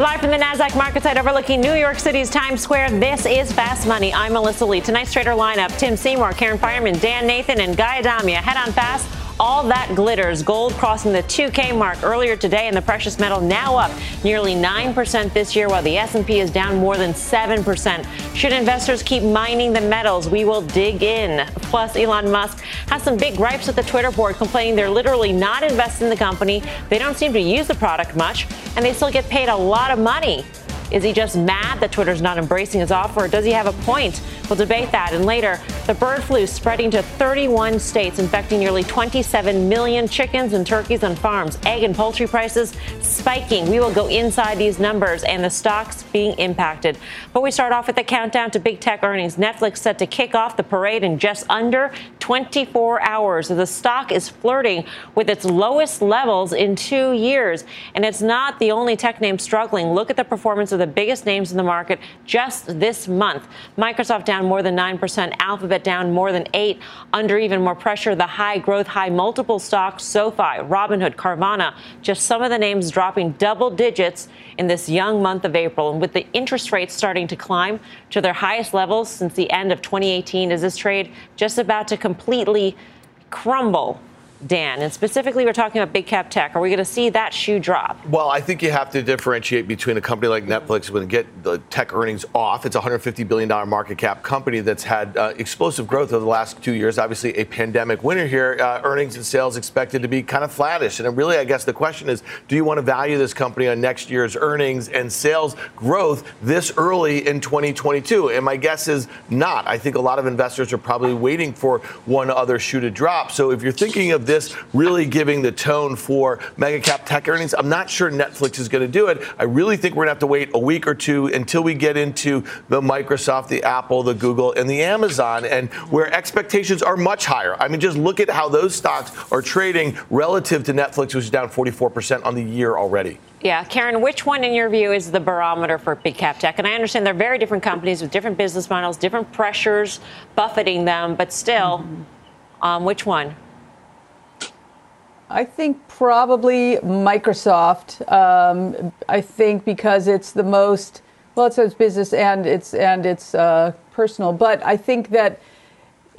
Live from the NASDAQ market site overlooking New York City's Times Square, this is Fast Money. I'm Melissa Lee. Tonight's trader lineup Tim Seymour, Karen Finerman, Dan Nathan, and Guy Adami. Head on fast all that glitters. Gold crossing the 2K mark earlier today, and the precious metal now up nearly 9% this year, while the S&P is down more than 7%. Should investors keep mining the metals? We will dig in. Plus, Elon Musk has some big gripes with the Twitter board, complaining they're literally not investing in the company. They don't seem to use the product much, and they still get paid a lot of money. Is he just mad that Twitter's not embracing his offer, does he have a point? We'll debate that. And later, the bird flu spreading to 31 states, infecting nearly 27 million chickens and turkeys on farms. Egg and poultry prices spiking. We will go inside these numbers and the stocks being impacted. But we start off with the countdown to big tech earnings. Netflix set to kick off the parade in just under 24 hours. The stock is flirting with its lowest levels in two years. And it's not the only tech name struggling. Look at the performance of the biggest names in the market just this month. Microsoft down more than 9%, Alphabet down more than 8 under even more pressure. The high growth, high multiple stocks, SoFi, Robinhood, Carvana, just some of the names dropping double digits in this young month of April. And with the interest rates starting to climb to their highest levels since the end of 2018, is this trade just about to completely crumble Dan, and specifically we're talking about big cap tech. Are we going to see that shoe drop? Well, I think you have to differentiate between a company like Netflix when get the tech earnings off. It's a $150 billion market cap company that's had uh, explosive growth over the last two years. Obviously, a pandemic winner here. Uh, earnings and sales expected to be kind of flattish. And really, I guess the question is, do you want to value this company on next year's earnings and sales growth this early in 2022? And my guess is not. I think a lot of investors are probably waiting for one other shoe to drop. So if you're thinking of this really giving the tone for mega cap tech earnings. I'm not sure Netflix is going to do it. I really think we're going to have to wait a week or two until we get into the Microsoft, the Apple, the Google, and the Amazon, and where expectations are much higher. I mean, just look at how those stocks are trading relative to Netflix, which is down 44% on the year already. Yeah, Karen, which one in your view is the barometer for big cap tech? And I understand they're very different companies with different business models, different pressures buffeting them, but still, mm-hmm. um, which one? I think probably Microsoft. Um, I think because it's the most well, it's, it's business and it's and it's uh, personal. But I think that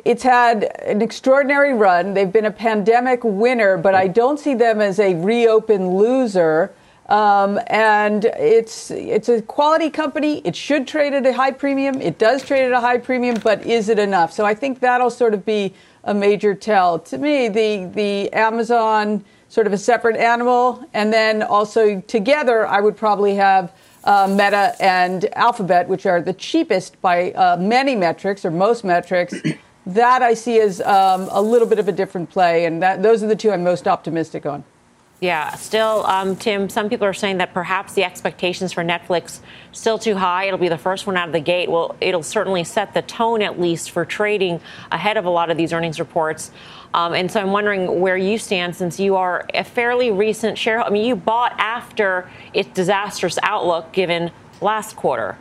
it's had an extraordinary run. They've been a pandemic winner, but I don't see them as a reopen loser. Um, and it's it's a quality company. It should trade at a high premium. It does trade at a high premium, but is it enough? So I think that'll sort of be a major tell. To me, the the Amazon sort of a separate animal, and then also together, I would probably have uh, Meta and Alphabet, which are the cheapest by uh, many metrics or most metrics. that I see as um, a little bit of a different play, and that those are the two I'm most optimistic on. Yeah, still, um, Tim, some people are saying that perhaps the expectations for Netflix still too high. It'll be the first one out of the gate. Well, it'll certainly set the tone, at least, for trading ahead of a lot of these earnings reports. Um, and so I'm wondering where you stand since you are a fairly recent shareholder. I mean, you bought after its disastrous outlook given last quarter.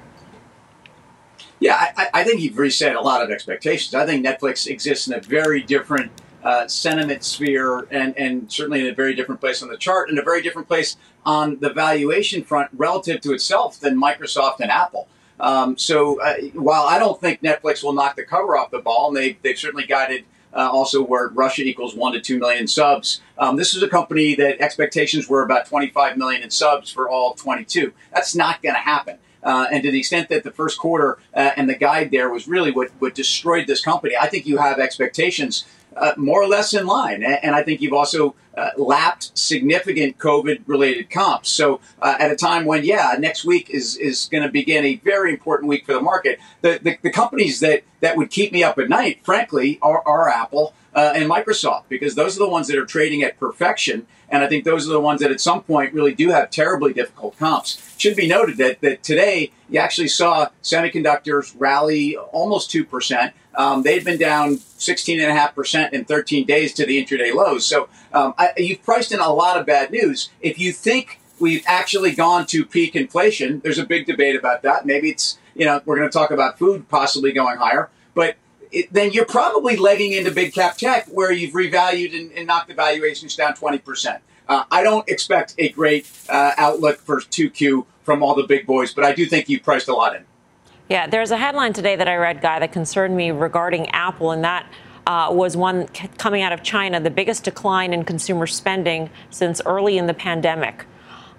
Yeah, I, I think you've reset a lot of expectations. I think Netflix exists in a very different – uh, sentiment sphere and, and certainly in a very different place on the chart and a very different place on the valuation front relative to itself than Microsoft and Apple. Um, so uh, while I don't think Netflix will knock the cover off the ball, and they, they've certainly guided uh, also where Russia equals one to two million subs. Um, this is a company that expectations were about 25 million in subs for all 22. That's not going to happen. Uh, and to the extent that the first quarter uh, and the guide there was really what, what destroyed this company, I think you have expectations uh, more or less in line. And I think you've also uh, lapped significant COVID related comps. So uh, at a time when, yeah, next week is, is going to begin a very important week for the market, the, the, the, companies that, that would keep me up at night, frankly, are, are Apple. uh, and Microsoft because those are the ones that are trading at perfection. And I think those are the ones that at some point really do have terribly difficult comps. Should be noted that, that today you actually saw semiconductors rally almost 2%. Um, they've been down 16.5% in 13 days to the intraday lows. So um, I, you've priced in a lot of bad news. If you think we've actually gone to peak inflation, there's a big debate about that. Maybe it's, you know, we're going to talk about food possibly going higher. But it, then you're probably legging into big cap tech where you've revalued and, and knocked the valuations down 20%. Uh, I don't expect a great uh, outlook for 2Q from all the big boys, but I do think you priced a lot in. Yeah, there's a headline today that I read, Guy, that concerned me regarding Apple, and that uh, was one coming out of China, the biggest decline in consumer spending since early in the pandemic.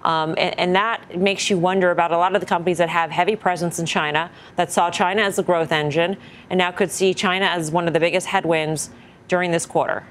Um, and, and, that makes you wonder about a lot of the companies that have heavy presence in China, that saw China as a growth engine, and now could see China as one of the biggest headwinds during this quarter.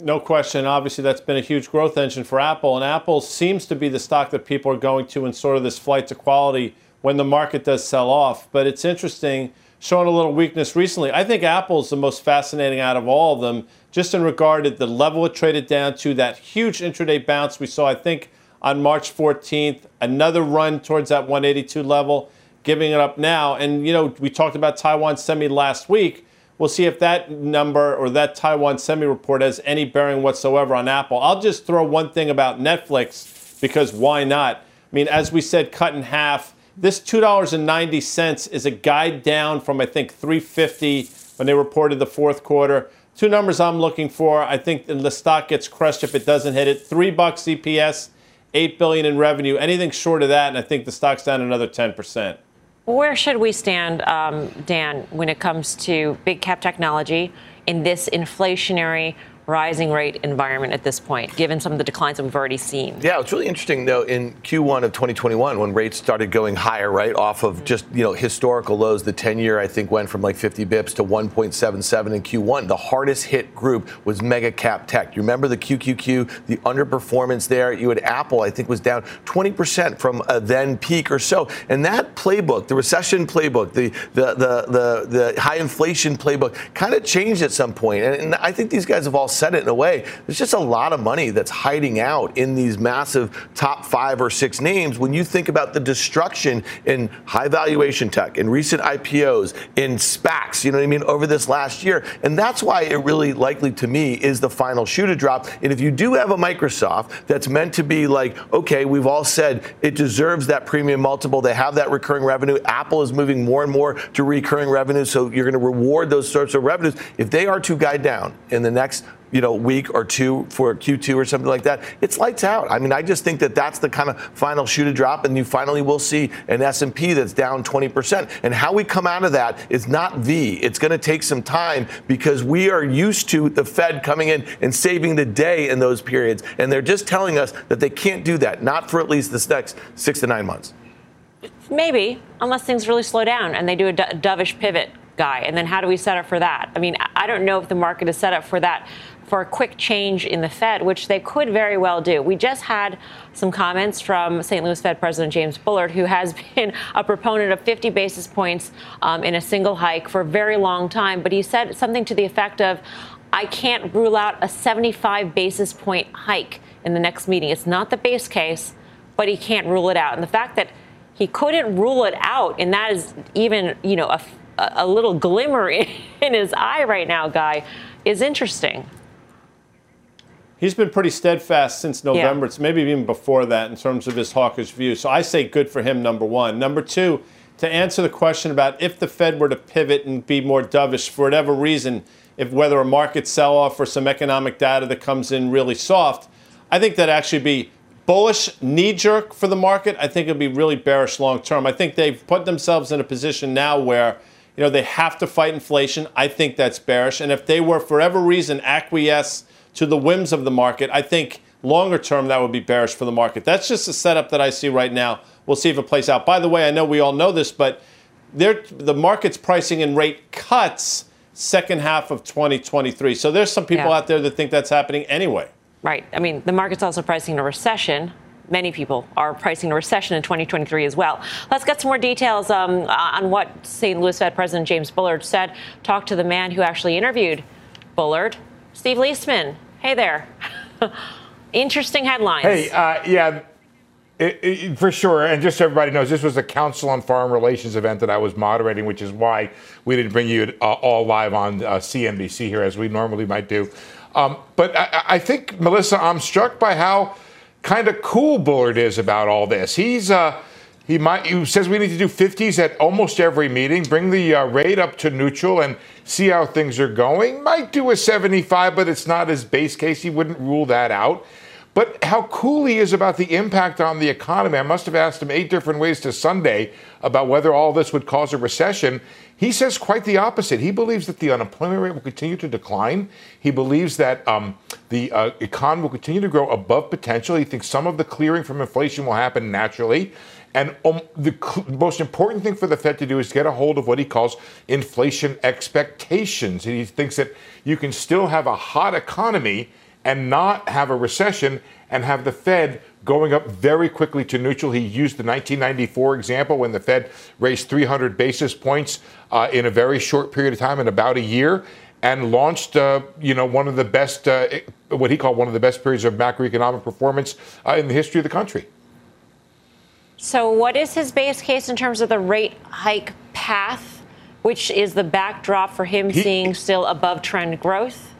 No question. Obviously, that's been a huge growth engine for Apple, and Apple seems to be the stock that people are going to in sort of this flight to quality when the market does sell off. But it's interesting, showing a little weakness recently. I think Apple's the most fascinating out of all of them just in regard to the level it traded down to, that huge intraday bounce we saw, I think, on March 14th, another run towards that 182 level, giving it up now. And, you know, we talked about Taiwan Semi last week. We'll see if that number or that Taiwan Semi report has any bearing whatsoever on Apple. I'll just throw one thing about Netflix because why not? I mean, as we said, cut in half. This $2.90 is a guide down from I think 350 when they reported the fourth quarter. Two numbers I'm looking for. I think the stock gets crushed if it doesn't hit it. Three bucks EPS, eight billion in revenue. Anything short of that, and I think the stock's down another 10 percent. Where should we stand, um, Dan, when it comes to big cap technology in this inflationary rising rate environment at this point, given some of the declines that we've already seen. Yeah, it's really interesting though in Q1 of 2021 when rates started going higher, right, off of just you know historical lows. The 10-year I think went from like 50 bips to 1.77 in Q1. The hardest hit group was mega cap tech. You remember the QQQ, the underperformance there. You had Apple, I think, was down 20% from a then peak or so. And that playbook, the recession playbook, the the the the, the high inflation playbook, kind of changed at some point. And, and I think these guys have all said it in a way. There's just a lot of money that's hiding out in these massive top five or six names when you think about the destruction in high valuation tech, in recent IPOs, in SPACs, you know what I mean, over this last year. And that's why it really likely to me is the final shoe to drop. And if you do have a Microsoft that's meant to be like, okay, we've all said it deserves that premium multiple, they have that recurring revenue. Apple is moving more and more to recurring revenue, so you're going to reward those sorts of revenues. If they are to guide down in the next you know, week or two for Q2 or something like that, it's lights out. I mean, I just think that that's the kind of final shoe to drop, and you finally will see an S&P that's down 20%. And how we come out of that is not V. It's going to take some time because we are used to the Fed coming in and saving the day in those periods, and they're just telling us that they can't do that, not for at least the next six to nine months. Maybe, unless things really slow down and they do a dovish pivot guy. And then how do we set up for that? I mean, I don't know if the market is set up for that for a quick change in the Fed, which they could very well do. We just had some comments from St. Louis Fed President James Bullard, who has been a proponent of 50 basis points um, in a single hike for a very long time. But he said something to the effect of, I can't rule out a 75 basis point hike in the next meeting. It's not the base case, but he can't rule it out. And the fact that he couldn't rule it out, and that is even, you know, a, a little glimmer in his eye right now, guy, is interesting. He's been pretty steadfast since November. Yeah. It's maybe even before that in terms of his hawkish view. So I say good for him, number one. Number two, to answer the question about if the Fed were to pivot and be more dovish for whatever reason, if whether a market sell off or some economic data that comes in really soft, I think that actually be bullish knee jerk for the market. I think it'd be really bearish long term. I think they've put themselves in a position now where you know they have to fight inflation. I think that's bearish. And if they were for whatever reason acquiesce to the whims of the market, I think longer term that would be bearish for the market. That's just a setup that I see right now. We'll see if it plays out. By the way, I know we all know this, but the market's pricing in rate cuts second half of 2023. So there's some people yeah. out there that think that's happening anyway. Right. I mean, the market's also pricing a recession. Many people are pricing a recession in 2023 as well. Let's get some more details um, on what St. Louis Fed President James Bullard said. Talk to the man who actually interviewed Bullard. Steve Liesman, hey there. Interesting headlines. Hey, uh, yeah, it, it, for sure. And just so everybody knows, this was a Council on Foreign Relations event that I was moderating, which is why we didn't bring you uh, all live on uh, CNBC here as we normally might do. Um, but I, I, think, Melissa, I'm struck by how kind of cool Bullard is about all this. He's uh, he might he says we need to do 50s at almost every meeting, bring the uh, rate up to neutral, and see how things are going. Might do a 75, but it's not his base case. He wouldn't rule that out. But how cool he is about the impact on the economy. I must have asked him eight different ways to Sunday about whether all this would cause a recession. He says quite the opposite. He believes that the unemployment rate will continue to decline. He believes that um, the uh, economy will continue to grow above potential. He thinks some of the clearing from inflation will happen naturally. And um, the cl- most important thing for the Fed to do is get a hold of what he calls inflation expectations. And he thinks that you can still have a hot economy and not have a recession and have the Fed going up very quickly to neutral. He used the 1994 example when the Fed raised 300 basis points uh, in a very short period of time, in about a year, and launched, uh, you know, one of the best, uh, what he called one of the best periods of macroeconomic performance uh, in the history of the country. So, what is his base case in terms of the rate hike path, which is the backdrop for him he, seeing still above trend growth?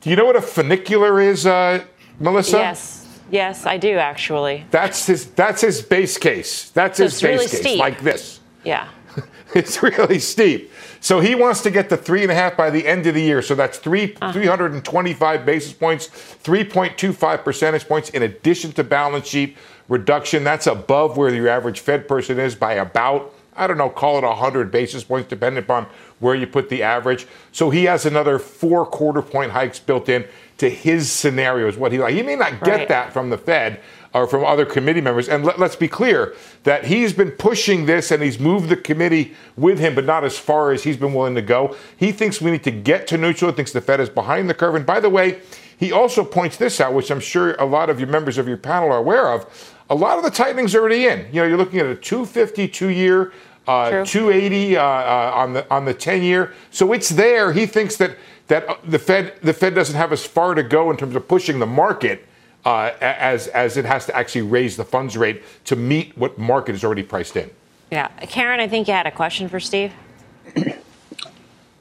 Do you know what a funicular is, uh, Melissa? Yes. Yes, I do actually. That's his. That's his base case. That's so his base really case, steep. like this. Yeah. it's really steep. So he wants to get to three and a half by the end of the year. So that's 3 uh-huh. 325 basis points, 3.25 percentage points in addition to balance sheet reduction. That's above where your average Fed person is by about I don't know, call it 100 basis points, depending upon where you put the average. So he has another four quarter point hikes built in to his scenarios. What he like, he may not get right. that from the Fed or from other committee members. And let, us be clear that he's been pushing this and he's moved the committee with him, but not as far as he's been willing to go. He thinks we need to get to neutral. He thinks the Fed is behind the curve. And by the way, he also points this out, which I'm sure a lot of your members of your panel are aware of a lot of the tightening's already in. You know, you're looking at a 250 two year, uh, 280 uh, uh, on the on the 10 year. So it's there. He thinks that that uh, the Fed the Fed doesn't have as far to go in terms of pushing the market uh, as as it has to actually raise the funds rate to meet what market is already priced in. Yeah, Karen, I think you had a question for Steve.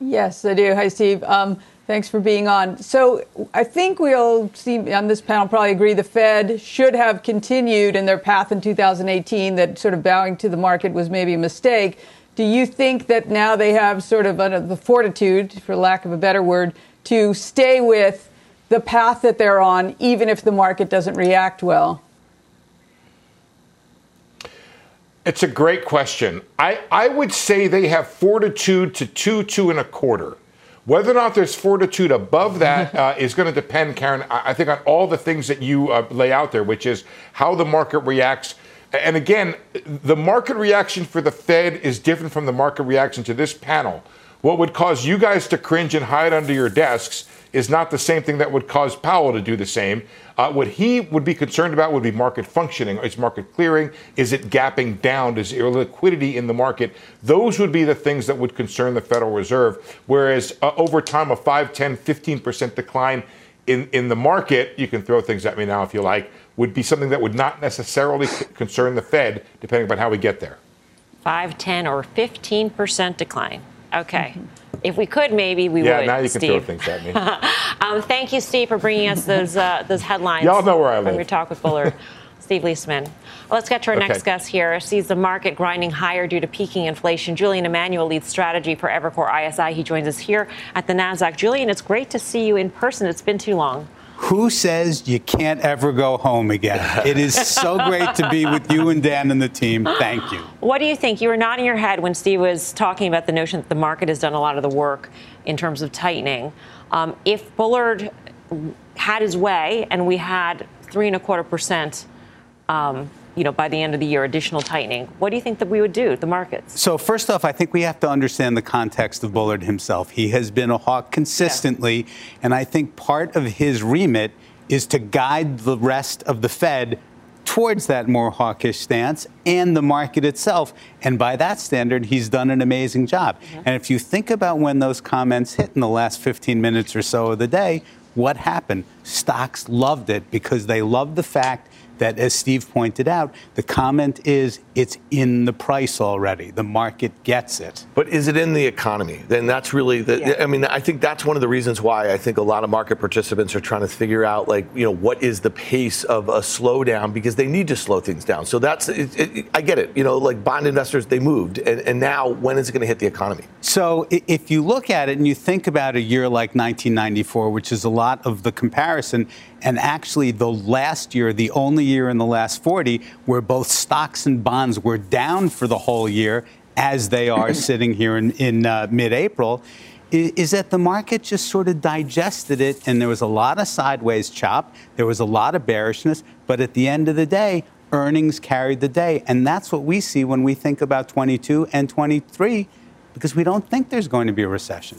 yes, I do. Hi, Steve. Um, Thanks for being on. So I think we'll see on this panel probably agree the Fed should have continued in their path in 2018 that sort of bowing to the market was maybe a mistake. Do you think that now they have sort of uh, the fortitude, for lack of a better word, to stay with the path that they're on, even if the market doesn't react well? It's a great question. I, I would say they have fortitude to two, two and a quarter. Whether or not there's fortitude above that uh, is going to depend, Karen, I think, on all the things that you uh, lay out there, which is how the market reacts. And again, the market reaction for the Fed is different from the market reaction to this panel. What would cause you guys to cringe and hide under your desks is not the same thing that would cause Powell to do the same. Uh, what he would be concerned about would be market functioning. Is market clearing? Is it gapping down? Is there liquidity in the market? Those would be the things that would concern the Federal Reserve. Whereas uh, over time, a 5, 10, 15% decline in, in the market, you can throw things at me now if you like, would be something that would not necessarily concern the Fed, depending upon how we get there. 5, 10, or 15% decline. Okay. Mm-hmm. If we could, maybe we yeah, would. Yeah, now you can Steve. throw things at me. um, thank you, Steve, for bringing us those uh, those headlines. Y'all know where I live. When we talk with Fuller. Steve Liesman. Let's get to our okay. next guest here. Sees the market grinding higher due to peaking inflation. Julian Emanuel leads strategy for Evercore ISI. He joins us here at the NASDAQ. Julian, it's great to see you in person. It's been too long. Who says you can't ever go home again? It is so great to be with you and Dan and the team. Thank you. What do you think? You were nodding your head when Steve was talking about the notion that the market has done a lot of the work in terms of tightening. Um, if Bullard had his way and we had three and a quarter percent um, you know, by the end of the year, additional tightening. What do you think that we would do, the markets? So first off, I think we have to understand the context of Bullard himself. He has been a hawk consistently, yeah. and I think part of his remit is to guide the rest of the Fed towards that more hawkish stance and the market itself. And by that standard, he's done an amazing job. Mm-hmm. And if you think about when those comments hit in the last 15 minutes or so of the day, what happened? Stocks loved it because they loved the fact that, as Steve pointed out, the comment is it's in the price already. The market gets it. But is it in the economy? Then that's really the. Yeah. I mean, I think that's one of the reasons why I think a lot of market participants are trying to figure out, like, you know, what is the pace of a slowdown because they need to slow things down. So that's, it, it, I get it. You know, like bond investors, they moved, and, and now when is it going to hit the economy? So if you look at it and you think about a year like 1994, which is a lot of the comparison, and actually the last year, the only year in the last 40 where both stocks and bonds were down for the whole year, as they are sitting here in, in uh, mid April, is, is that the market just sort of digested it, and there was a lot of sideways chop, there was a lot of bearishness, but at the end of the day, earnings carried the day. And that's what we see when we think about 22 and 23, because we don't think there's going to be a recession.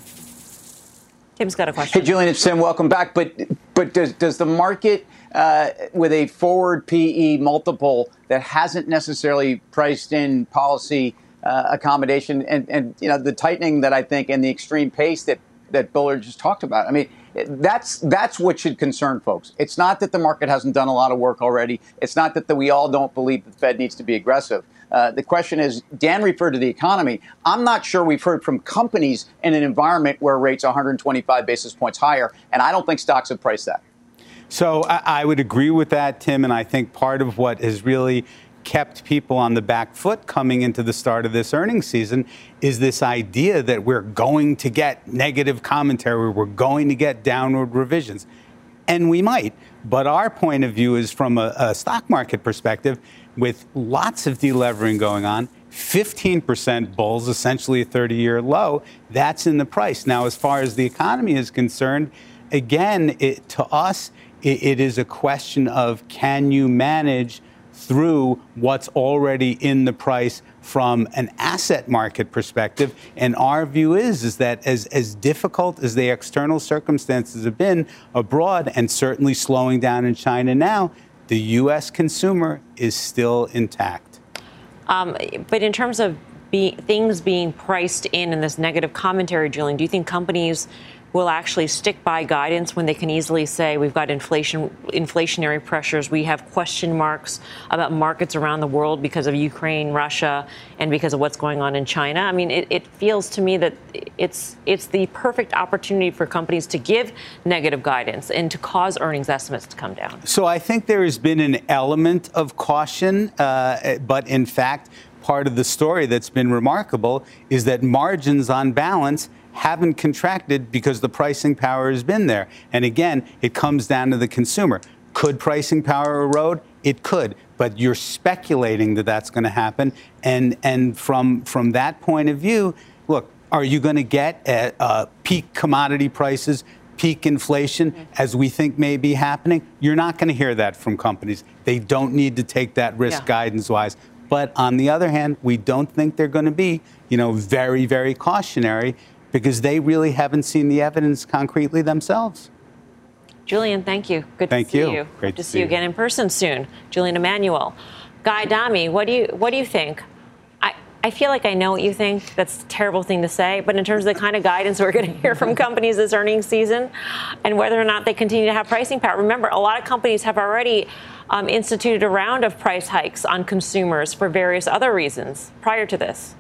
Tim's got a question. Hey, Julian, it's Tim. Welcome back. But but does does the market uh, with a forward PE multiple that hasn't necessarily priced in policy uh, accommodation and and you know the tightening that I think and the extreme pace that that Bullard just talked about. I mean, that's that's what should concern folks. It's not that the market hasn't done a lot of work already. It's not that the, we all don't believe the Fed needs to be aggressive. Uh, the question is, Dan referred to the economy. I'm not sure we've heard from companies in an environment where rates are 125 basis points higher, and I don't think stocks have priced that. So I, I would agree with that, Tim, and I think part of what has really kept people on the back foot coming into the start of this earnings season is this idea that we're going to get negative commentary, we're going to get downward revisions. And we might. But our point of view is from a, a stock market perspective, with lots of delevering going on. 15% bulls, essentially a 30 year low. That's in the price. Now, as far as the economy is concerned, again, it, to us, it, it is a question of can you manage through what's already in the price from an asset market perspective. And our view is, is that as, as difficult as the external circumstances have been abroad and certainly slowing down in China now, the U.S. consumer is still intact. Um, but in terms of be, things being priced in in this negative commentary, Julian, do you think companies will actually stick by guidance when they can easily say we've got inflation, inflationary pressures, we have question marks about markets around the world because of Ukraine, Russia, and because of what's going on in China. I mean, it, it feels to me that it's it's the perfect opportunity for companies to give negative guidance and to cause earnings estimates to come down. So I think there has been an element of caution, uh, but in fact, part of the story that's been remarkable is that margins on balance haven't contracted because the pricing power has been there. And again, it comes down to the consumer. Could pricing power erode? It could, but you're speculating that that's going to happen. And and from from that point of view, look, are you going to get at, uh, peak commodity prices, peak inflation, mm-hmm. as we think may be happening? You're not going to hear that from companies. They don't need to take that risk yeah. guidance wise. But on the other hand, we don't think they're going to be, you know, very, very cautionary because they really haven't seen the evidence concretely themselves. Julian, thank you. Good thank to see you. you. Great Hope to see, see you again in person soon. Julian Emanuel. Guy Adami, what do you what do you think? I, I feel like I know what you think. That's a terrible thing to say, but in terms of the kind of guidance we're going to hear from companies this earnings season and whether or not they continue to have pricing power. Remember, a lot of companies have already um, instituted a round of price hikes on consumers for various other reasons prior to this.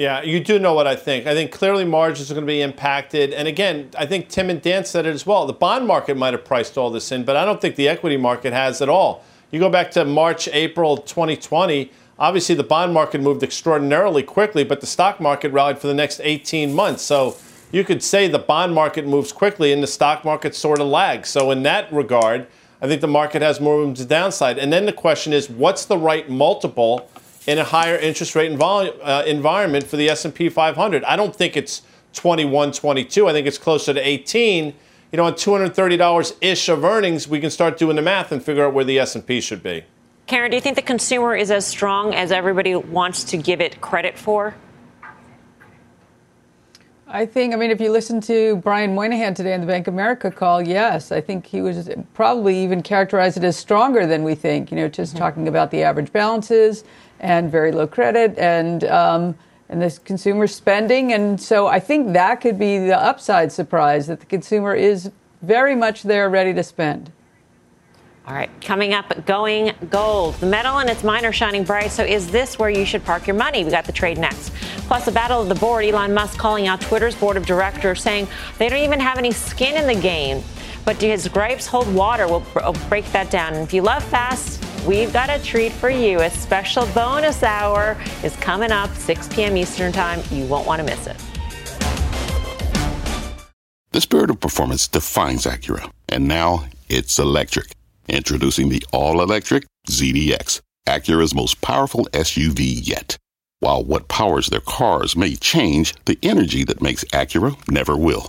Yeah, you do know what I think. I think clearly margins are going to be impacted. And again, I think Tim and Dan said it as well. The bond market might have priced all this in, but I don't think the equity market has at all. You go back to March, April 2020, obviously the bond market moved extraordinarily quickly, but the stock market rallied for the next 18 months. So you could say the bond market moves quickly and the stock market sort of lags. So in that regard, I think the market has more room to downside. And then the question is, what's the right multiple in a higher interest rate uh, environment for the S&P 500. I don't think it's 21, 22. I think it's closer to 18. You know, on $230 ish of earnings, we can start doing the math and figure out where the S&P should be. Karen, do you think the consumer is as strong as everybody wants to give it credit for? I think, I mean, if you listen to Brian Moynihan today on the Bank of America call, yes, I think he was probably even characterized it as stronger than we think, you know, just mm-hmm. talking about the average balances and very low credit and, um, and this consumer spending. And so I think that could be the upside surprise that the consumer is very much there ready to spend. All right, coming up, going gold. The metal and its miner shining bright. So, is this where you should park your money? We got the trade next. Plus, the battle of the board. Elon Musk calling out Twitter's board of directors, saying they don't even have any skin in the game. But do his gripes hold water? We'll break that down. And if you love fast, we've got a treat for you. A special bonus hour is coming up 6 p.m. Eastern Time. You won't want to miss it. The spirit of performance defines Acura, and now it's electric. Introducing the all-electric ZDX, Acura's most powerful SUV yet. While what powers their cars may change, the energy that makes Acura never will.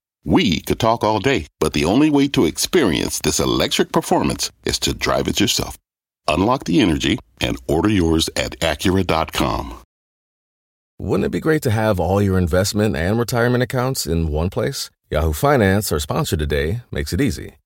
We could talk all day, but the only way to experience this electric performance is to drive it yourself. Unlock the energy and order yours at Acura.com. Wouldn't it be great to have all your investment and retirement accounts in one place? Yahoo Finance, our sponsor today, makes it easy.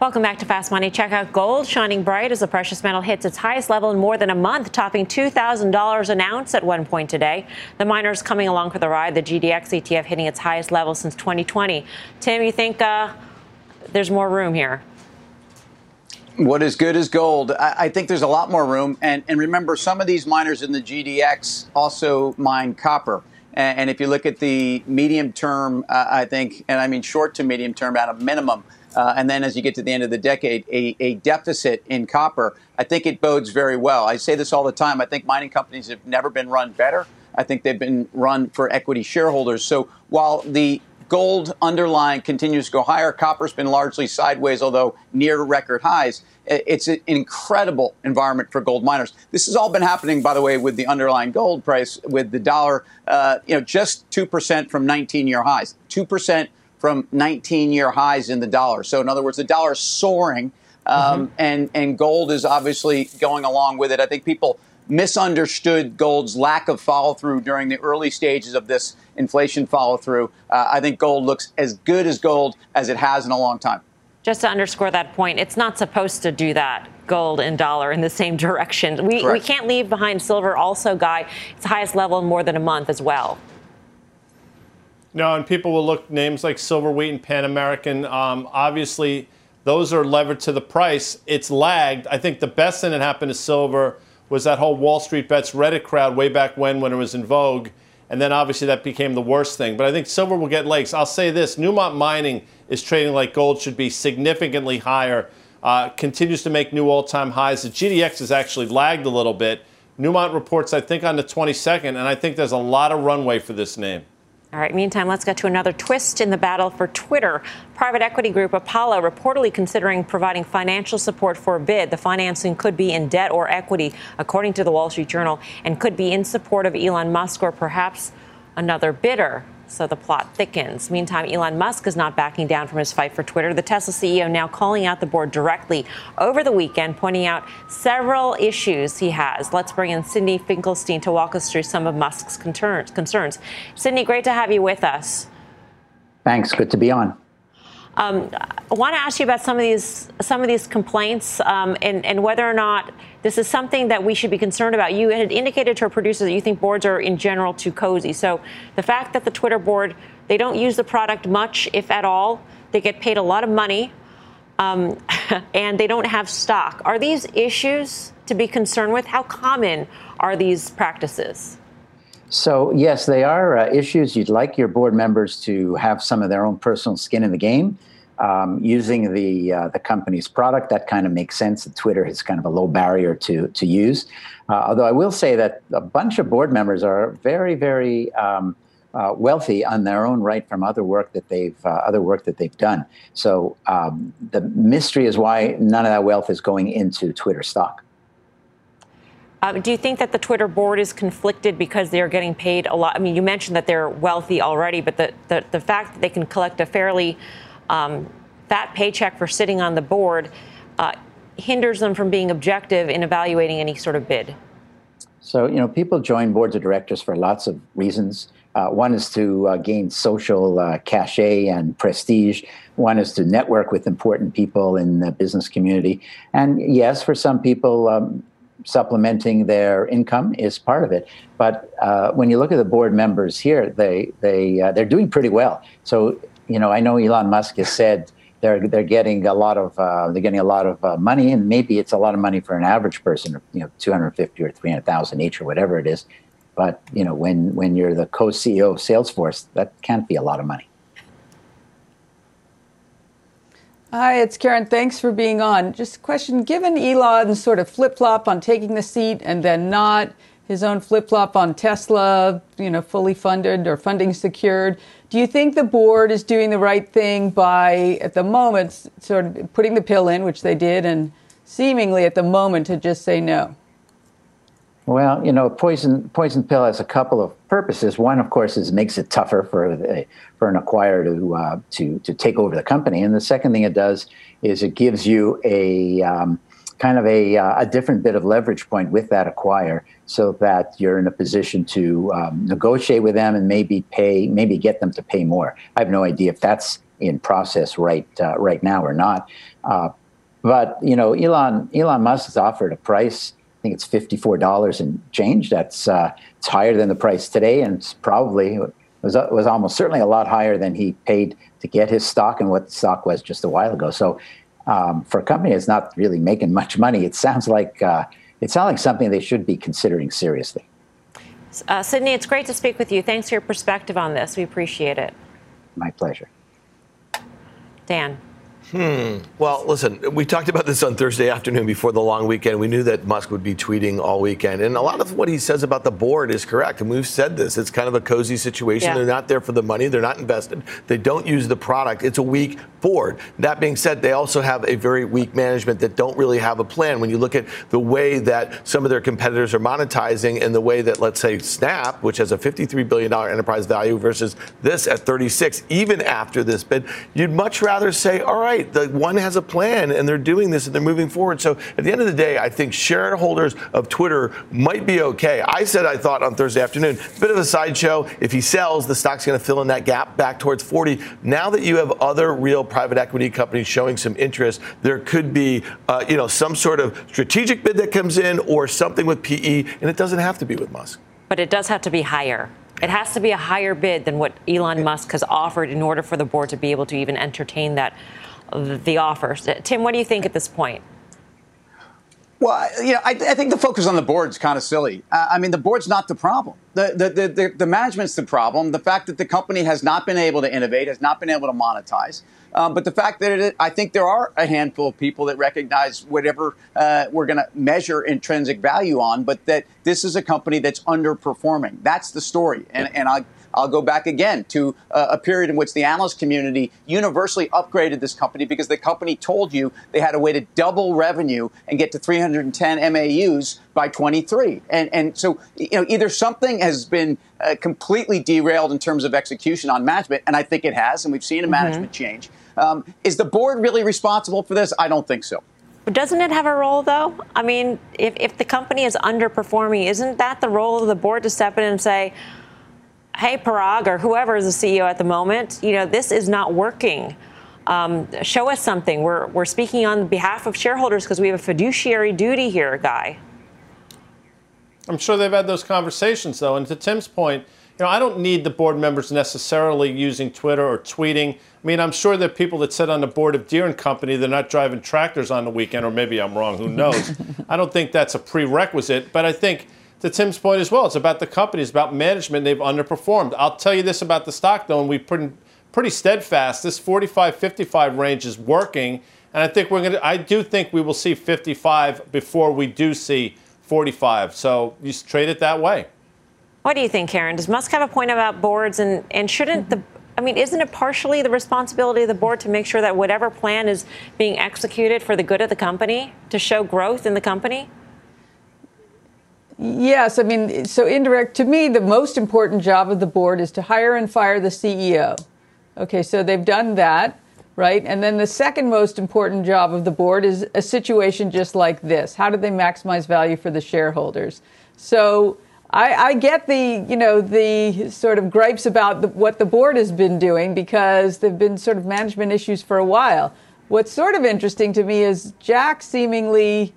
Welcome back to Fast Money. Check out gold shining bright as the precious metal hits its highest level in more than a month, topping $2,000 an ounce at one point today. The miners coming along for the ride, the GDX ETF hitting its highest level since 2020. Tim, you think uh, there's more room here? What is good is gold. I, I think there's a lot more room. And, and remember, some of these miners in the GDX also mine copper. And, if you look at the medium term, uh, I think, and I mean short to medium term at a minimum, uh, and then as you get to the end of the decade, a, a, deficit in copper, I think it bodes very well. I say this all the time. I think mining companies have never been run better. I think they've been run for equity shareholders. So while the gold underlying continues to go higher, copper's been largely sideways, although near record highs. It's an incredible environment for gold miners. This has all been happening, by the way, with the underlying gold price, with the dollar, uh, you know, just two percent from 19-year highs. Two percent from 19 year highs in the dollar. So, in other words, the dollar is soaring, um, mm-hmm. and, and gold is obviously going along with it. I think people misunderstood gold's lack of follow through during the early stages of this inflation follow through. Uh, I think gold looks as good as gold as it has in a long time. Just to underscore that point, it's not supposed to do that gold and dollar in the same direction. We, we can't leave behind silver also, Guy. It's highest level in more than a month as well. No, and people will look names like Silver Wheaton and Pan American. Um, obviously, those are levered to the price. It's lagged. I think the best thing that happened to silver was that whole Wall Street bets Reddit crowd way back when, when it was in vogue. And then obviously that became the worst thing. But I think silver will get legs. I'll say this Newmont Mining is trading like gold should be significantly higher, uh, continues to make new all time highs. The GDX has actually lagged a little bit. Newmont reports, I think, on the 22nd, and I think there's a lot of runway for this name. All right, meantime, let's get to another twist in the battle for Twitter. Private equity group Apollo reportedly considering providing financial support for a bid. The financing could be in debt or equity, according to the Wall Street Journal, and could be in support of Elon Musk or perhaps another bidder. So the plot thickens. Meantime, Elon Musk is not backing down from his fight for Twitter. The Tesla CEO now calling out the board directly over the weekend, pointing out several issues he has. Let's bring in Sydney Finkelstein to walk us through some of Musk's concerns. Cindy, great to have you with us. Thanks. Good to be on. Um, I want to ask you about some of these some of these complaints um, and, and whether or not this is something that we should be concerned about. You had indicated to our producers that you think boards are in general too cozy. So the fact that the Twitter board they don't use the product much, if at all, they get paid a lot of money, um, and they don't have stock. Are these issues to be concerned with? How common are these practices? So, yes, they are uh, issues. You'd like your board members to have some of their own personal skin in the game um, using the uh, the company's product. That kind of makes sense. Twitter is kind of a low barrier to to use. Uh, although I will say that a bunch of board members are very very um, uh, wealthy on their own right from other work that they've uh, other work that they've done. So um, the mystery is why none of that wealth is going into Twitter stock. Uh, do you think that the Twitter board is conflicted because they're getting paid a lot? I mean, you mentioned that they're wealthy already, but the, the, the fact that they can collect a fairly um, fat paycheck for sitting on the board uh, hinders them from being objective in evaluating any sort of bid. So, you know, people join boards of directors for lots of reasons. Uh, one is to uh, gain social uh, cachet and prestige. One is to network with important people in the business community. And yes, for some people, um, supplementing their income is part of it. But uh, when you look at the board members here, they they uh, they're doing pretty well. So you know, I know Elon Musk has said they're they're getting a lot of uh, they're getting a lot of uh, money, and maybe it's a lot of money for an average person, you know, two hundred fifty or three hundred thousand each or whatever it is. But you know, when when you're the co-CEO of Salesforce, that can't be a lot of money. Hi, it's Karen. Thanks for being on. Just a question given Elon's sort of flip flop on taking the seat and then not, his own flip flop on Tesla, you know, fully funded or funding secured. Do you think the board is doing the right thing by, at the moment, sort of putting the pill in, which they did, and seemingly at the moment to just say no? Well, you know, poison poison pill has a couple of purposes. One, of course, is makes it tougher for the, for an acquirer to uh, to to take over the company, and the second thing it does is it gives you a um, kind of a, uh, a different bit of leverage point with that acquire so that you're in a position to um, negotiate with them and maybe pay maybe get them to pay more. I have no idea if that's in process right uh, right now or not. Uh, but you know elon elon musk has offered a price think it's fifty-four dollars and change. That's uh, it's higher than the price today, and it's probably was was almost certainly a lot higher than he paid to get his stock and what the stock was just a while ago. So, um, for a company that's not really making much money, it sounds like uh, it sounds like something they should be considering seriously. Uh, Sydney, it's great to speak with you. Thanks for your perspective on this. We appreciate it. My pleasure. Dan. Hmm. Well, listen, we talked about this on Thursday afternoon before the long weekend. We knew that Musk would be tweeting all weekend. And a lot of what he says about the board is correct. And we've said this. It's kind of a cozy situation. Yeah. They're not there for the money, they're not invested. They don't use the product. It's a weak board. That being said, they also have a very weak management that don't really have a plan. When you look at the way that some of their competitors are monetizing and the way that, let's say, Snap, which has a $53 billion enterprise value versus this at 36, even after this bid, you'd much rather say, all right, right. The one has a plan and they're doing this and they're moving forward. So at the end of the day, I think shareholders of Twitter might be okay. I said I thought on Thursday afternoon, bit of a sideshow. If he sells, the stock's going to fill in that gap back towards 40. Now that you have other real private equity companies showing some interest, there could be, uh, you know, some sort of strategic bid that comes in or something with PE, and it doesn't have to be with Musk. But it does have to be higher. It has to be a higher bid than what Elon Musk has offered in order for the board to be able to even entertain that the offers. Tim, what do you think at this point? Well, you know, I, I, think the focus on the board is kind of silly. Uh, I mean, the board's not the problem. The, the, the, the, the management's the problem. The fact that the company has not been able to innovate, has not been able to monetize. Um, but the fact that it, I think there are a handful of people that recognize whatever uh, we're going to measure intrinsic value on, but that this is a company that's underperforming. That's the story. And, and I, I'll go back again to uh, a period in which the analyst community universally upgraded this company because the company told you they had a way to double revenue and get to 310 MAUs by 23. And, and so, you know, either something has been uh, completely derailed in terms of execution on management, and I think it has, and we've seen a mm-hmm. management mm-hmm. change. Um, is the board really responsible for this? I don't think so. But doesn't it have a role, though? I mean, if, if the company is underperforming, isn't that the role of the board to step in and say, hey, Parag, or whoever is the CEO at the moment, you know, this is not working. Um, show us something. We're, we're speaking on behalf of shareholders because we have a fiduciary duty here, Guy. I'm sure they've had those conversations, though. And to Tim's point, you know, I don't need the board members necessarily using Twitter or tweeting. I mean, I'm sure there are people that sit on the board of Deere and Company. They're not driving tractors on the weekend, or maybe I'm wrong. Who knows? I don't think that's a prerequisite. But I think to Tim's point as well, it's about the company, it's about management. They've underperformed. I'll tell you this about the stock, though, and we've been pretty steadfast. This 45-55 range is working, and I think we're going to. I do think we will see 55 before we do see 45. So you trade it that way. What do you think, Karen? Does Musk have a point about boards, and, and shouldn't the I mean, isn't it partially the responsibility of the board to make sure that whatever plan is being executed for the good of the company, to show growth in the company? Yes, I mean, so indirect to me, the most important job of the board is to hire and fire the CEO. Okay, so they've done that, right? And then the second most important job of the board is a situation just like this. How do they maximize value for the shareholders? So I, I, get the, you know, the sort of gripes about the, what the board has been doing because there've been sort of management issues for a while. What's sort of interesting to me is Jack seemingly,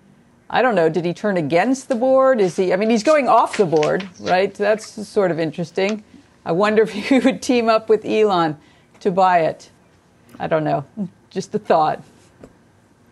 I don't know, did he turn against the board? Is he, I mean, he's going off the board, right? That's sort of interesting. I wonder if he would team up with Elon to buy it. I don't know. Just a thought.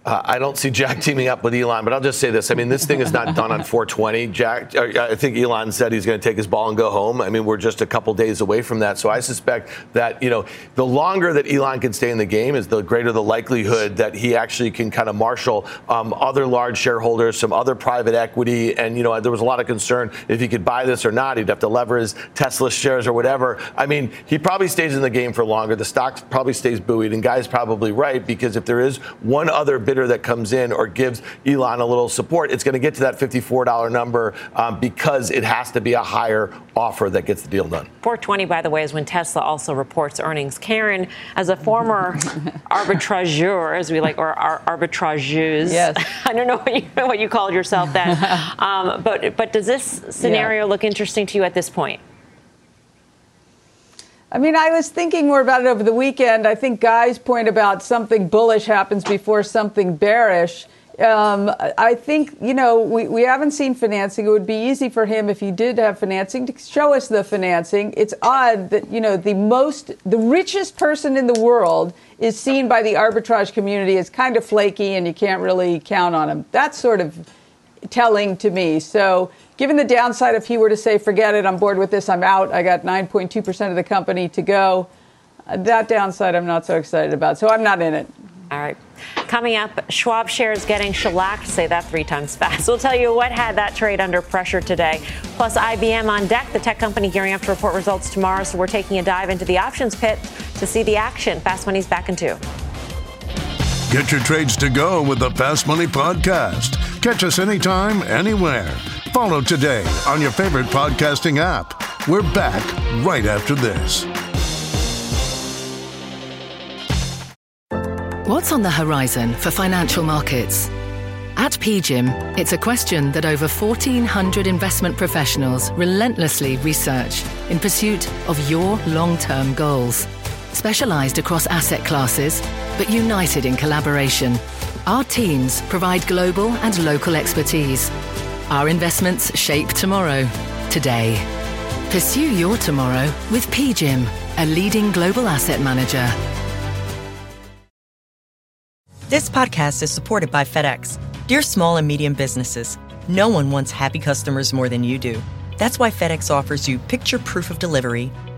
Uh, I don't see Jack teaming up with Elon, but I'll just say this. I mean, this thing is not done on 420. Jack, uh, I think Elon said he's going to take his ball and go home. I mean, we're just a couple days away from that. So I suspect that, you know, the longer that Elon can stay in the game is the greater the likelihood that he actually can kind of marshal um, other large shareholders, some other private equity. And, you know, there was a lot of concern if he could buy this or not. He'd have to lever his Tesla shares or whatever. I mean, he probably stays in the game for longer. The stock probably stays buoyed. And Guy's probably right because if there is one other bidder that comes in or gives Elon a little support, it's going to get to that $54 number um, because it has to be a higher offer that gets the deal done. 420, by the way, is when Tesla also reports earnings. Karen, as a former arbitrageur, as we like, or ar- arbitrageuse, yes. I don't know what you, what you called yourself then, um, but but does this scenario yeah. look interesting to you at this point? I mean, I was thinking more about it over the weekend. I think Guy's point about something bullish happens before something bearish. Um, I think, you know, we, we haven't seen financing. It would be easy for him if he did have financing to show us the financing. It's odd that, you know, the most, the richest person in the world is seen by the arbitrage community as kind of flaky and you can't really count on him. That's sort of telling to me. So given the downside, if he were to say, forget it, I'm bored with this, I'm out, I got 9.2% of the company to go, uh, that downside I'm not so excited about. So I'm not in it. All right. Coming up, Schwab shares getting shellacked. Say that three times fast. We'll tell you what had that trade under pressure today. Plus, IBM on deck, the tech company gearing up to report results tomorrow. So we're taking a dive into the options pit to see the action. Fast Money's back in two. Get your trades to go with the Fast Money Podcast. Catch us anytime, anywhere. Follow today on your favorite podcasting app. We're back right after this. What's on the horizon for financial markets? At PGIM, it's a question that over 1,400 investment professionals relentlessly research in pursuit of your long term goals. Specialized across asset classes, but united in collaboration, our teams provide global and local expertise our investments shape tomorrow, today. Pursue your tomorrow with PGIM, a leading global asset manager. This podcast is supported by FedEx. Dear small and medium businesses, no one wants happy customers more than you do. That's why FedEx offers you picture proof of delivery,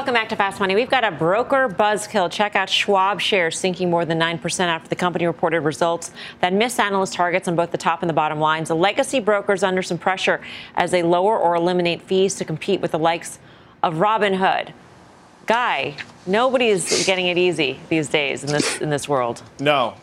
Welcome back to Fast Money. We've got a broker buzzkill. Check out Schwab shares sinking more than 9% after the company reported results that missed analyst targets on both the top and the bottom lines. The legacy brokers under some pressure as they lower or eliminate fees to compete with the likes of Robinhood. Guy, nobody's getting it easy these days in this in this world. No.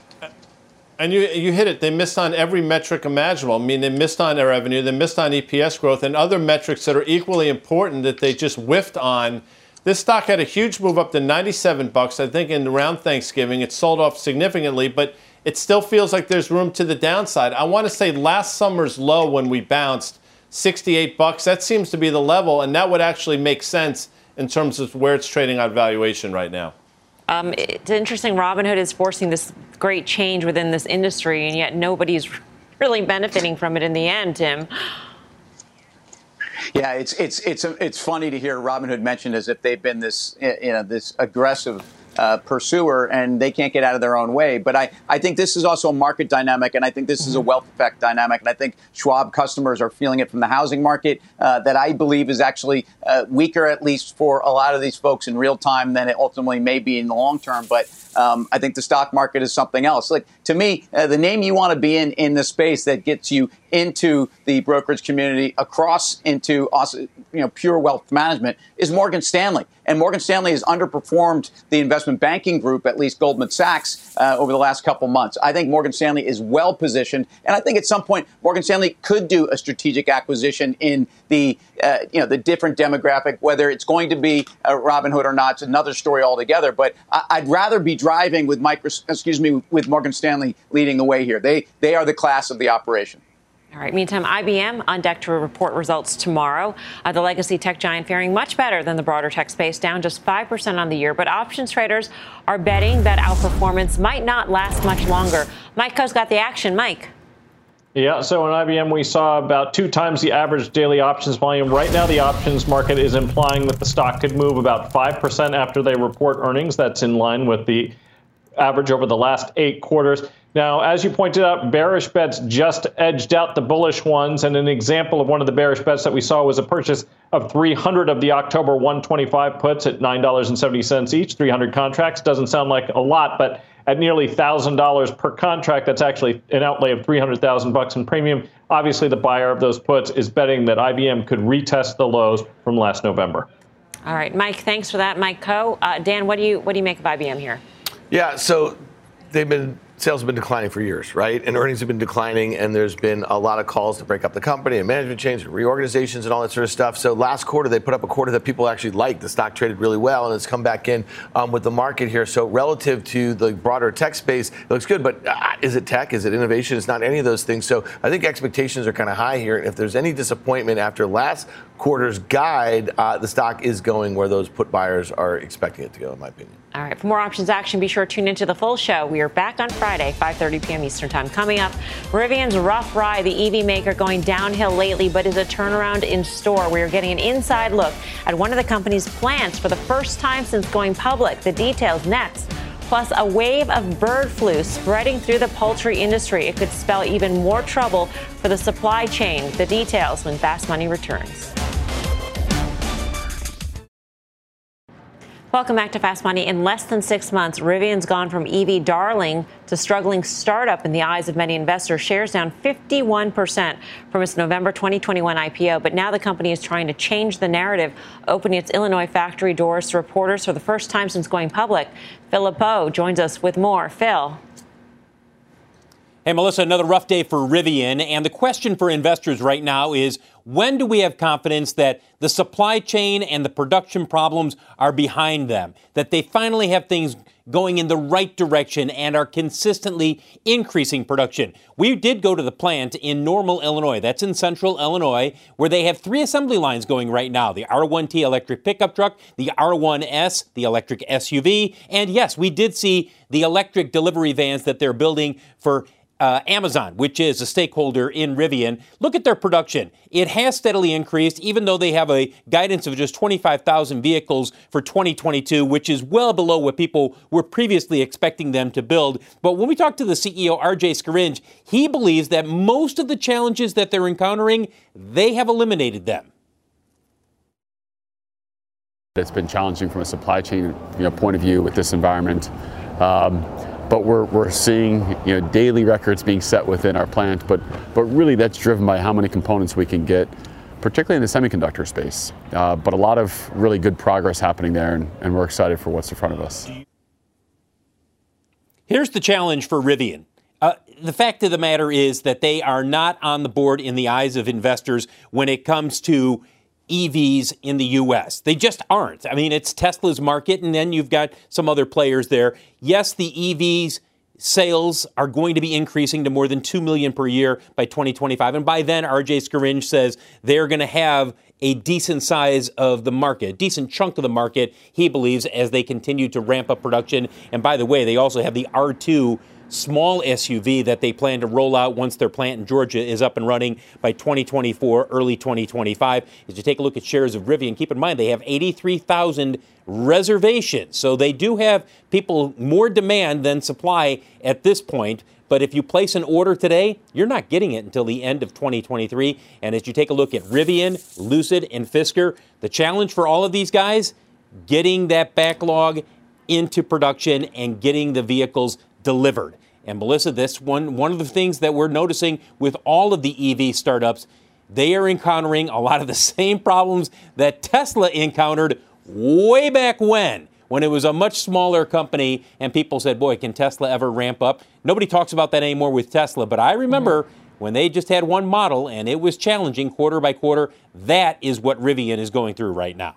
And you, you hit it. They missed on every metric imaginable. I mean, they missed on their revenue, they missed on EPS growth, and other metrics that are equally important that they just whiffed on this stock had a huge move up to 97 bucks. I think in around Thanksgiving, it sold off significantly, but it still feels like there's room to the downside. I want to say last summer's low when we bounced 68 bucks. That seems to be the level, and that would actually make sense in terms of where it's trading on valuation right now. Um, it's interesting. Robinhood is forcing this great change within this industry, and yet nobody's really benefiting from it in the end, Tim. Yeah, it's it's it's it's funny to hear Robinhood mentioned as if they've been this you know this aggressive uh, pursuer and they can't get out of their own way. But I, I think this is also a market dynamic, and I think this is a mm-hmm. wealth effect dynamic. And I think Schwab customers are feeling it from the housing market uh, that I believe is actually uh, weaker, at least for a lot of these folks in real time, than it ultimately may be in the long term. But um, I think the stock market is something else. Like to me, uh, the name you want to be in in the space that gets you into the brokerage community across into you know pure wealth management is Morgan Stanley. And Morgan Stanley has underperformed the investment banking group, at least Goldman Sachs, uh, over the last couple months. I think Morgan Stanley is well positioned, and I think at some point Morgan Stanley could do a strategic acquisition in the uh, you know the different demographic. Whether it's going to be a Robinhood or not, it's another story altogether. But I- would rather be driving with micro, excuse me, with Morgan Stanley leading the way here. They they are the class of the operation. All right. Meantime, IBM on deck to report results tomorrow. Uh, the legacy tech giant faring much better than the broader tech space, down just 5% on the year. But options traders are betting that outperformance might not last much longer. Mike Khouw's got the action. Mike. Yeah, so in IBM, we saw about two times the average daily options volume. Right now, the options market is implying that the stock could move about 5% after they report earnings. That's in line with the average over the last eight quarters. Now, as you pointed out, bearish bets just edged out the bullish ones. And an example of one of the bearish bets that we saw was a purchase of 300 of the October 125 puts at $9.70 each, 300 contracts. Doesn't sound like a lot, but at nearly $1,000 per contract, that's actually an outlay of 300,000 bucks in premium. Obviously, the buyer of those puts is betting that IBM could retest the lows from last November. All right, Mike, thanks for that, Mike Khouw. Uh, Dan, what do you what do you make of IBM here? Yeah, so they've been sales have been declining for years, right? And earnings have been declining, and there's been a lot of calls to break up the company and management change and reorganizations and all that sort of stuff. So last quarter, they put up a quarter that people actually liked. The stock traded really well, and it's come back in um, with the market here. So relative to the broader tech space, it looks good. But uh, is it tech? Is it innovation? It's not any of those things. So I think expectations are kind of high here. And if there's any disappointment after last quarter's guide, uh, the stock is going where those put buyers are expecting it to go, in my opinion. All right. For more options action, be sure to tune into the full show. We are back on Friday, 5:30 p.m. Eastern Time. Coming up, Rivian's rough ride, the EV maker going downhill lately, but is a turnaround in store. We are getting an inside look at one of the company's plants for the first time since going public. The details next. Plus, a wave of bird flu spreading through the poultry industry. It could spell even more trouble for the supply chain. The details when Fast Money returns. Welcome back to Fast Money. In less than six months, Rivian's gone from EV darling to struggling startup in the eyes of many investors. Shares down 51% from its November 2021 IPO. But now the company is trying to change the narrative, opening its Illinois factory doors to reporters for the first time since going public. Phil LeBeau joins us with more. Phil. Hey, Melissa, another rough day for Rivian. And the question for investors right now is when do we have confidence that the supply chain and the production problems are behind them? That they finally have things going in the right direction and are consistently increasing production. We did go to the plant in Normal, Illinois. That's in central Illinois, where they have three assembly lines going right now the R1T electric pickup truck, the R1S, the electric SUV, and yes, we did see the electric delivery vans that they're building for uh, Amazon, which is a stakeholder in Rivian, look at their production. It has steadily increased, even though they have a guidance of just 25,000 vehicles for 2022, which is well below what people were previously expecting them to build. But when we talk to the CEO, RJ Scaringe, he believes that most of the challenges that they're encountering, they have eliminated them. It's been challenging from a supply chain you know, point of view with this environment. Um, but we're, we're seeing you know, daily records being set within our plant, but, but really that's driven by how many components we can get, particularly in the semiconductor space. Uh, but a lot of really good progress happening there, and, and we're excited for what's in front of us. Here's the challenge for Rivian. Uh, the fact of the matter is that they are not on the board in the eyes of investors when it comes to EVs in the US. They just aren't. I mean, it's Tesla's market, and then you've got some other players there. Yes, the EVs sales are going to be increasing to more than 2 million per year by 2025 and by then RJ Scaringe says they're going to have a decent size of the market, decent chunk of the market he believes as they continue to ramp up production and by the way they also have the R2 small SUV that they plan to roll out once their plant in Georgia is up and running by 2024, early 2025. As you take a look at shares of Rivian, keep in mind they have 83,000 reservations. So they do have people more demand than supply at this point. But if you place an order today, you're not getting it until the end of 2023. And as you take a look at Rivian, Lucid, and Fisker, the challenge for all of these guys, getting that backlog into production and getting the vehicles delivered. And Melissa, this one one of the things that we're noticing with all of the EV startups, they are encountering a lot of the same problems that Tesla encountered way back when when it was a much smaller company and people said, "Boy, can Tesla ever ramp up?" Nobody talks about that anymore with Tesla, but I remember mm-hmm. when they just had one model and it was challenging quarter by quarter. That is what Rivian is going through right now.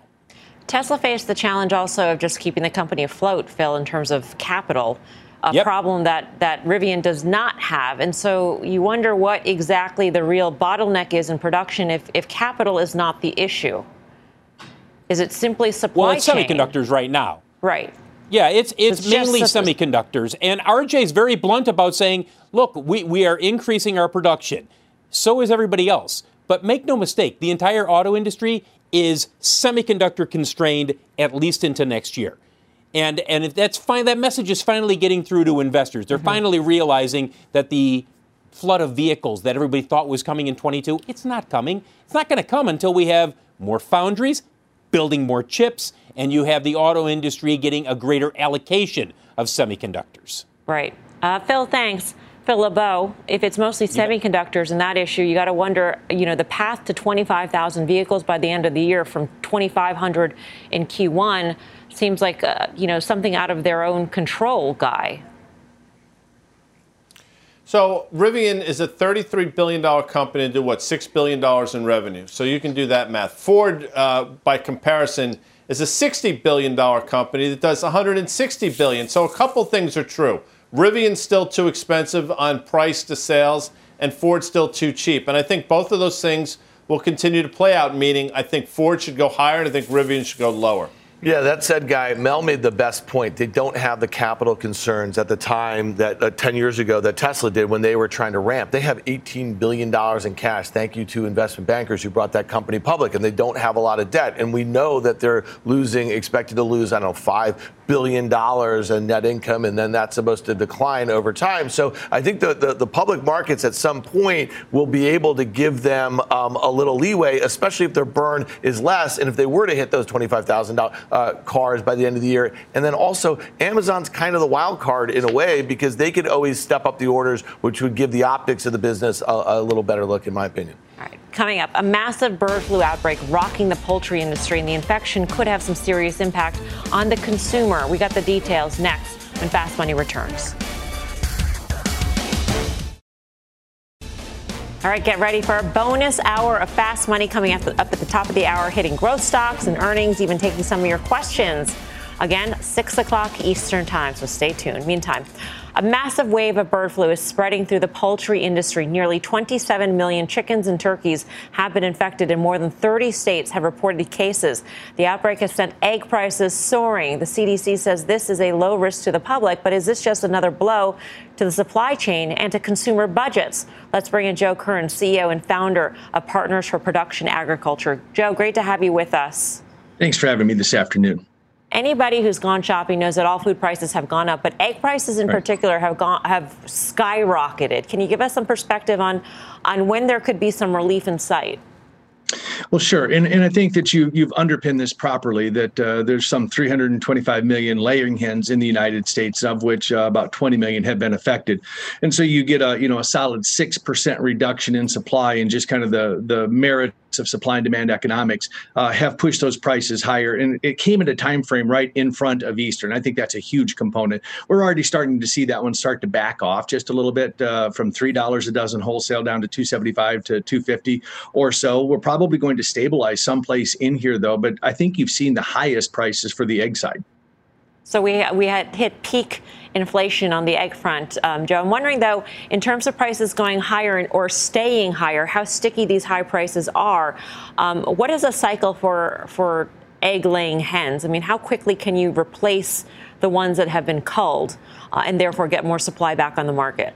Tesla faced the challenge also of just keeping the company afloat, Phil, in terms of capital a yep. problem that, that Rivian does not have. And so you wonder what exactly the real bottleneck is in production if, if capital is not the issue. Is it simply supply well, it's chain? semiconductors right now. Right. Yeah, it's it's, it's mainly semiconductors. And RJ is very blunt about saying, look, we, we are increasing our production. So is everybody else. But make no mistake, the entire auto industry is semiconductor constrained at least into next year. And and if that's fine, that message is finally getting through to investors. They're mm-hmm. finally realizing that the flood of vehicles that everybody thought was coming in 22, it's not coming. It's not going to come until we have more foundries building more chips and you have the auto industry getting a greater allocation of semiconductors. Right. Uh, Phil, thanks. Phil LeBeau, if it's mostly semiconductors and that issue, you got to wonder, you know, the path to 25,000 vehicles by the end of the year from 2,500 in Q1 seems like uh, you know something out of their own control, Guy. So Rivian is a $33 billion company to do what, $6 billion in revenue. So you can do that math. Ford, uh, by comparison, is a $60 billion company that does 160 billion. So a couple things are true. Rivian's still too expensive on price to sales, and Ford's still too cheap. And I think both of those things will continue to play out, meaning I think Ford should go higher and I think Rivian should go lower. Yeah, that said, guy, Mel made the best point. They don't have the capital concerns at the time that uh, 10 years ago that Tesla did when they were trying to ramp. They have $18 billion in cash. Thank you to investment bankers who brought that company public, and they don't have a lot of debt. And we know that they're losing, expected to lose, I don't know, five billion dollars in net income, and then that's supposed to decline over time. So I think the, the, the public markets at some point will be able to give them um, a little leeway, especially if their burn is less, and if they were to hit those twenty-five thousand uh, cars by the end of the year. And then also, Amazon's kind of the wild card in a way because they could always step up the orders, which would give the optics of the business a, a little better look, in my opinion. All right, coming up, a massive bird flu outbreak rocking the poultry industry, and the infection could have some serious impact on the consumer. We got the details next when Fast Money returns. All right, get ready for a bonus hour of fast money coming up at the top of the hour, hitting growth stocks and earnings, even taking some of your questions. Again, 6 o'clock Eastern Time, so stay tuned. Meantime, A massive wave of bird flu is spreading through the poultry industry. Nearly 27 million chickens and turkeys have been infected, and more than 30 states have reported cases. The outbreak has sent egg prices soaring. The CDC says this is a low risk to the public, but is this just another blow to the supply chain and to consumer budgets? Let's bring in Joe Kern, CEO and founder of Partners for Production Agriculture. Joe, great to have you with us. Thanks for having me this afternoon anybody who's gone shopping knows that all food prices have gone up, but egg prices in right. particular have gone have skyrocketed. Can you give us some perspective on on when there could be some relief in sight? Well, sure, and and I think that you you've underpinned this properly. That uh, there's some 325 million laying hens in the United States, of which uh, about 20 million have been affected, and so you get a you know a solid six percent reduction in supply, and just kind of the the merit of supply and demand economics uh, have pushed those prices higher. And it came at a time frame right in front of Easter. I think that's a huge component. We're already starting to see that one start to back off just a little bit uh, from $3 a dozen wholesale down to 275 to 250 or so. We're probably going to stabilize someplace in here, though. But I think you've seen the highest prices for the egg side. So we we had hit peak inflation on the egg front, um, Joe. I'm wondering though, in terms of prices going higher or staying higher, how sticky these high prices are. Um, what is a cycle for for egg laying hens? I mean, how quickly can you replace the ones that have been culled uh, and therefore get more supply back on the market?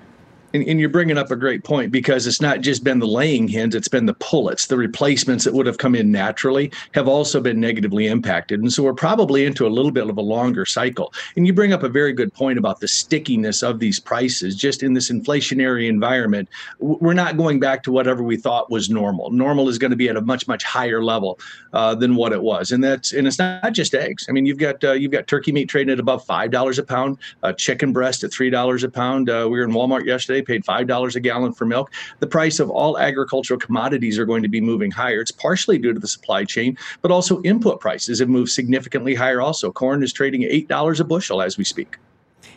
And, and, you're bringing up a great point because it's not just been the laying hens, it's been the pullets. The replacements that would have come in naturally have also been negatively impacted. And so we're probably into a little bit of a longer cycle. And you bring up a very good point about the stickiness of these prices. Just in this inflationary environment, we're not going back to whatever we thought was normal. Normal is going to be at a much, much higher level uh, than what it was. And that's and it's not just eggs. I mean, you've got uh, you've got turkey meat trading at above five dollars a pound, uh, chicken breast at three dollars a pound. Uh, we were in Walmart yesterday paid $5 a gallon for milk. The price of all agricultural commodities are going to be moving higher. It's partially due to the supply chain, but also input prices have moved significantly higher also. Corn is trading $8 a bushel as we speak.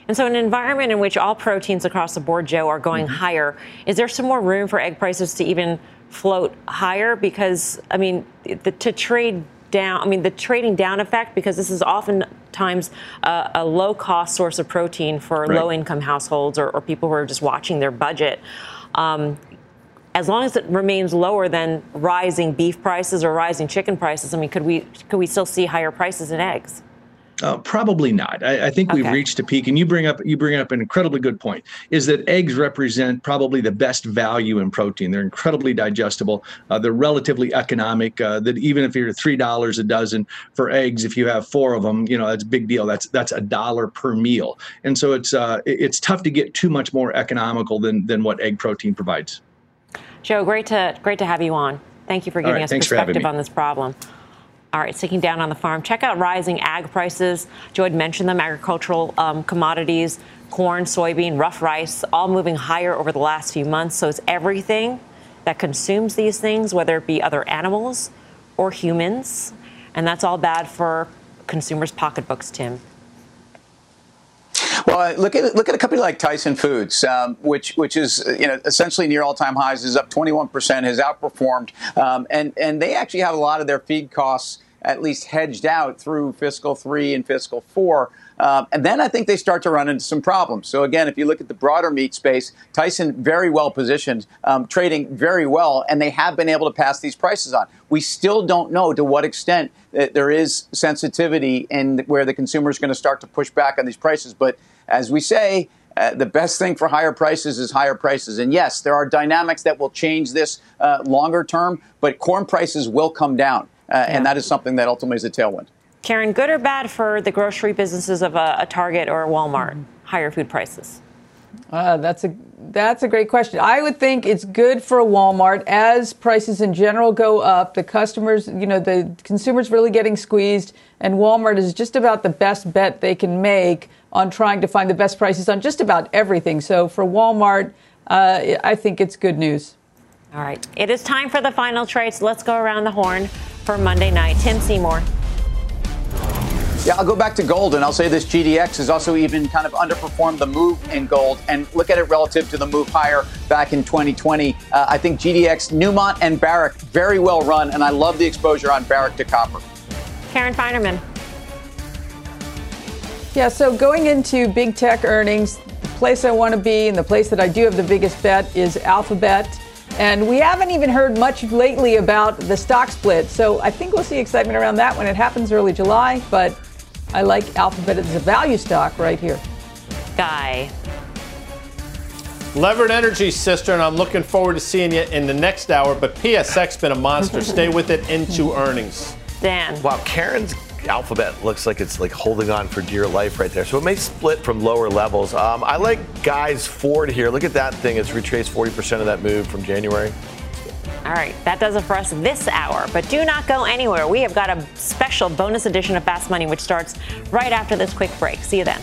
And so, in an environment in which all proteins across the board, Joe, are going mm-hmm. higher, is there some more room for egg prices to even float higher? Because, I mean, the, to trade down, I mean, the trading down effect, because this is oftentimes a, a low cost source of protein for right. low income households or, or, people who are just watching their budget. Um, as long as it remains lower than rising beef prices or rising chicken prices, I mean, could we could we still see higher prices in eggs? Uh, probably not. I, I think okay. we've reached a peak, and you bring up you bring up an incredibly good point. Is that eggs represent probably the best value in protein? They're incredibly digestible. Uh, they're relatively economic. Uh, that even if you're three dollars a dozen for eggs, if you have four of them, you know that's a big deal. That's that's a dollar per meal, and so it's uh, it's tough to get too much more economical than than what egg protein provides. Joe, great to great to have you on. Thank you for giving right, us perspective on this problem. All right, sticking down on the farm. Check out rising ag prices. Joe had mentioned them agricultural um, commodities, corn, soybean, rough rice, all moving higher over the last few months. So it's everything that consumes these things, whether it be other animals or humans. And that's all bad for consumers' pocketbooks, Tim. Well, look at look at a company like Tyson Foods, um, which which is you know essentially near all time highs, is up 21 percent, has outperformed, um, and and they actually have a lot of their feed costs at least hedged out through fiscal three and fiscal four. Um, and then I think they start to run into some problems. So again, if you look at the broader meat space, Tyson very well positioned, um, trading very well, and they have been able to pass these prices on. We still don't know to what extent there is sensitivity and where the consumer is going to start to push back on these prices. But as we say, uh, the best thing for higher prices is higher prices. And yes, there are dynamics that will change this uh, longer term, but corn prices will come down. Uh, yeah. And that is something that ultimately is a tailwind. Karen, good or bad for the grocery businesses of a, a Target or a Walmart, mm-hmm. higher food prices? Uh, that's a that's a great question. I would think it's good for a Walmart as prices in general go up. The customers, you know, the consumers really getting squeezed, and Walmart is just about the best bet they can make on trying to find the best prices on just about everything. So for Walmart, uh, I think it's good news. All right, it is time for the final trades. Let's go around the horn for Monday night. Tim Seymour. Yeah, I'll go back to gold and I'll say this GDX has also even kind of underperformed the move in gold and look at it relative to the move higher back in 2020. Uh, I think GDX, Newmont, and Barrick very well run, and I love the exposure on Barrick to copper. Karen Finerman. Yeah, so going into big tech earnings, the place I want to be and the place that I do have the biggest bet is Alphabet. And we haven't even heard much lately about the stock split. So I think we'll see excitement around that when it happens early July. But I like Alphabet as a value stock right here. Guy. Levered Energy, sister, and I'm looking forward to seeing you in the next hour. But PSX been a monster. Stay with it into earnings. Dan. Wow, Karen's alphabet looks like it's like holding on for dear life right there. So it may split from lower levels. Um, I like Guy's Ford here. Look at that thing. It's retraced 40% of that move from January. All right, that does it for us this hour. But do not go anywhere. We have got a special bonus edition of Fast Money, which starts right after this quick break. See you then.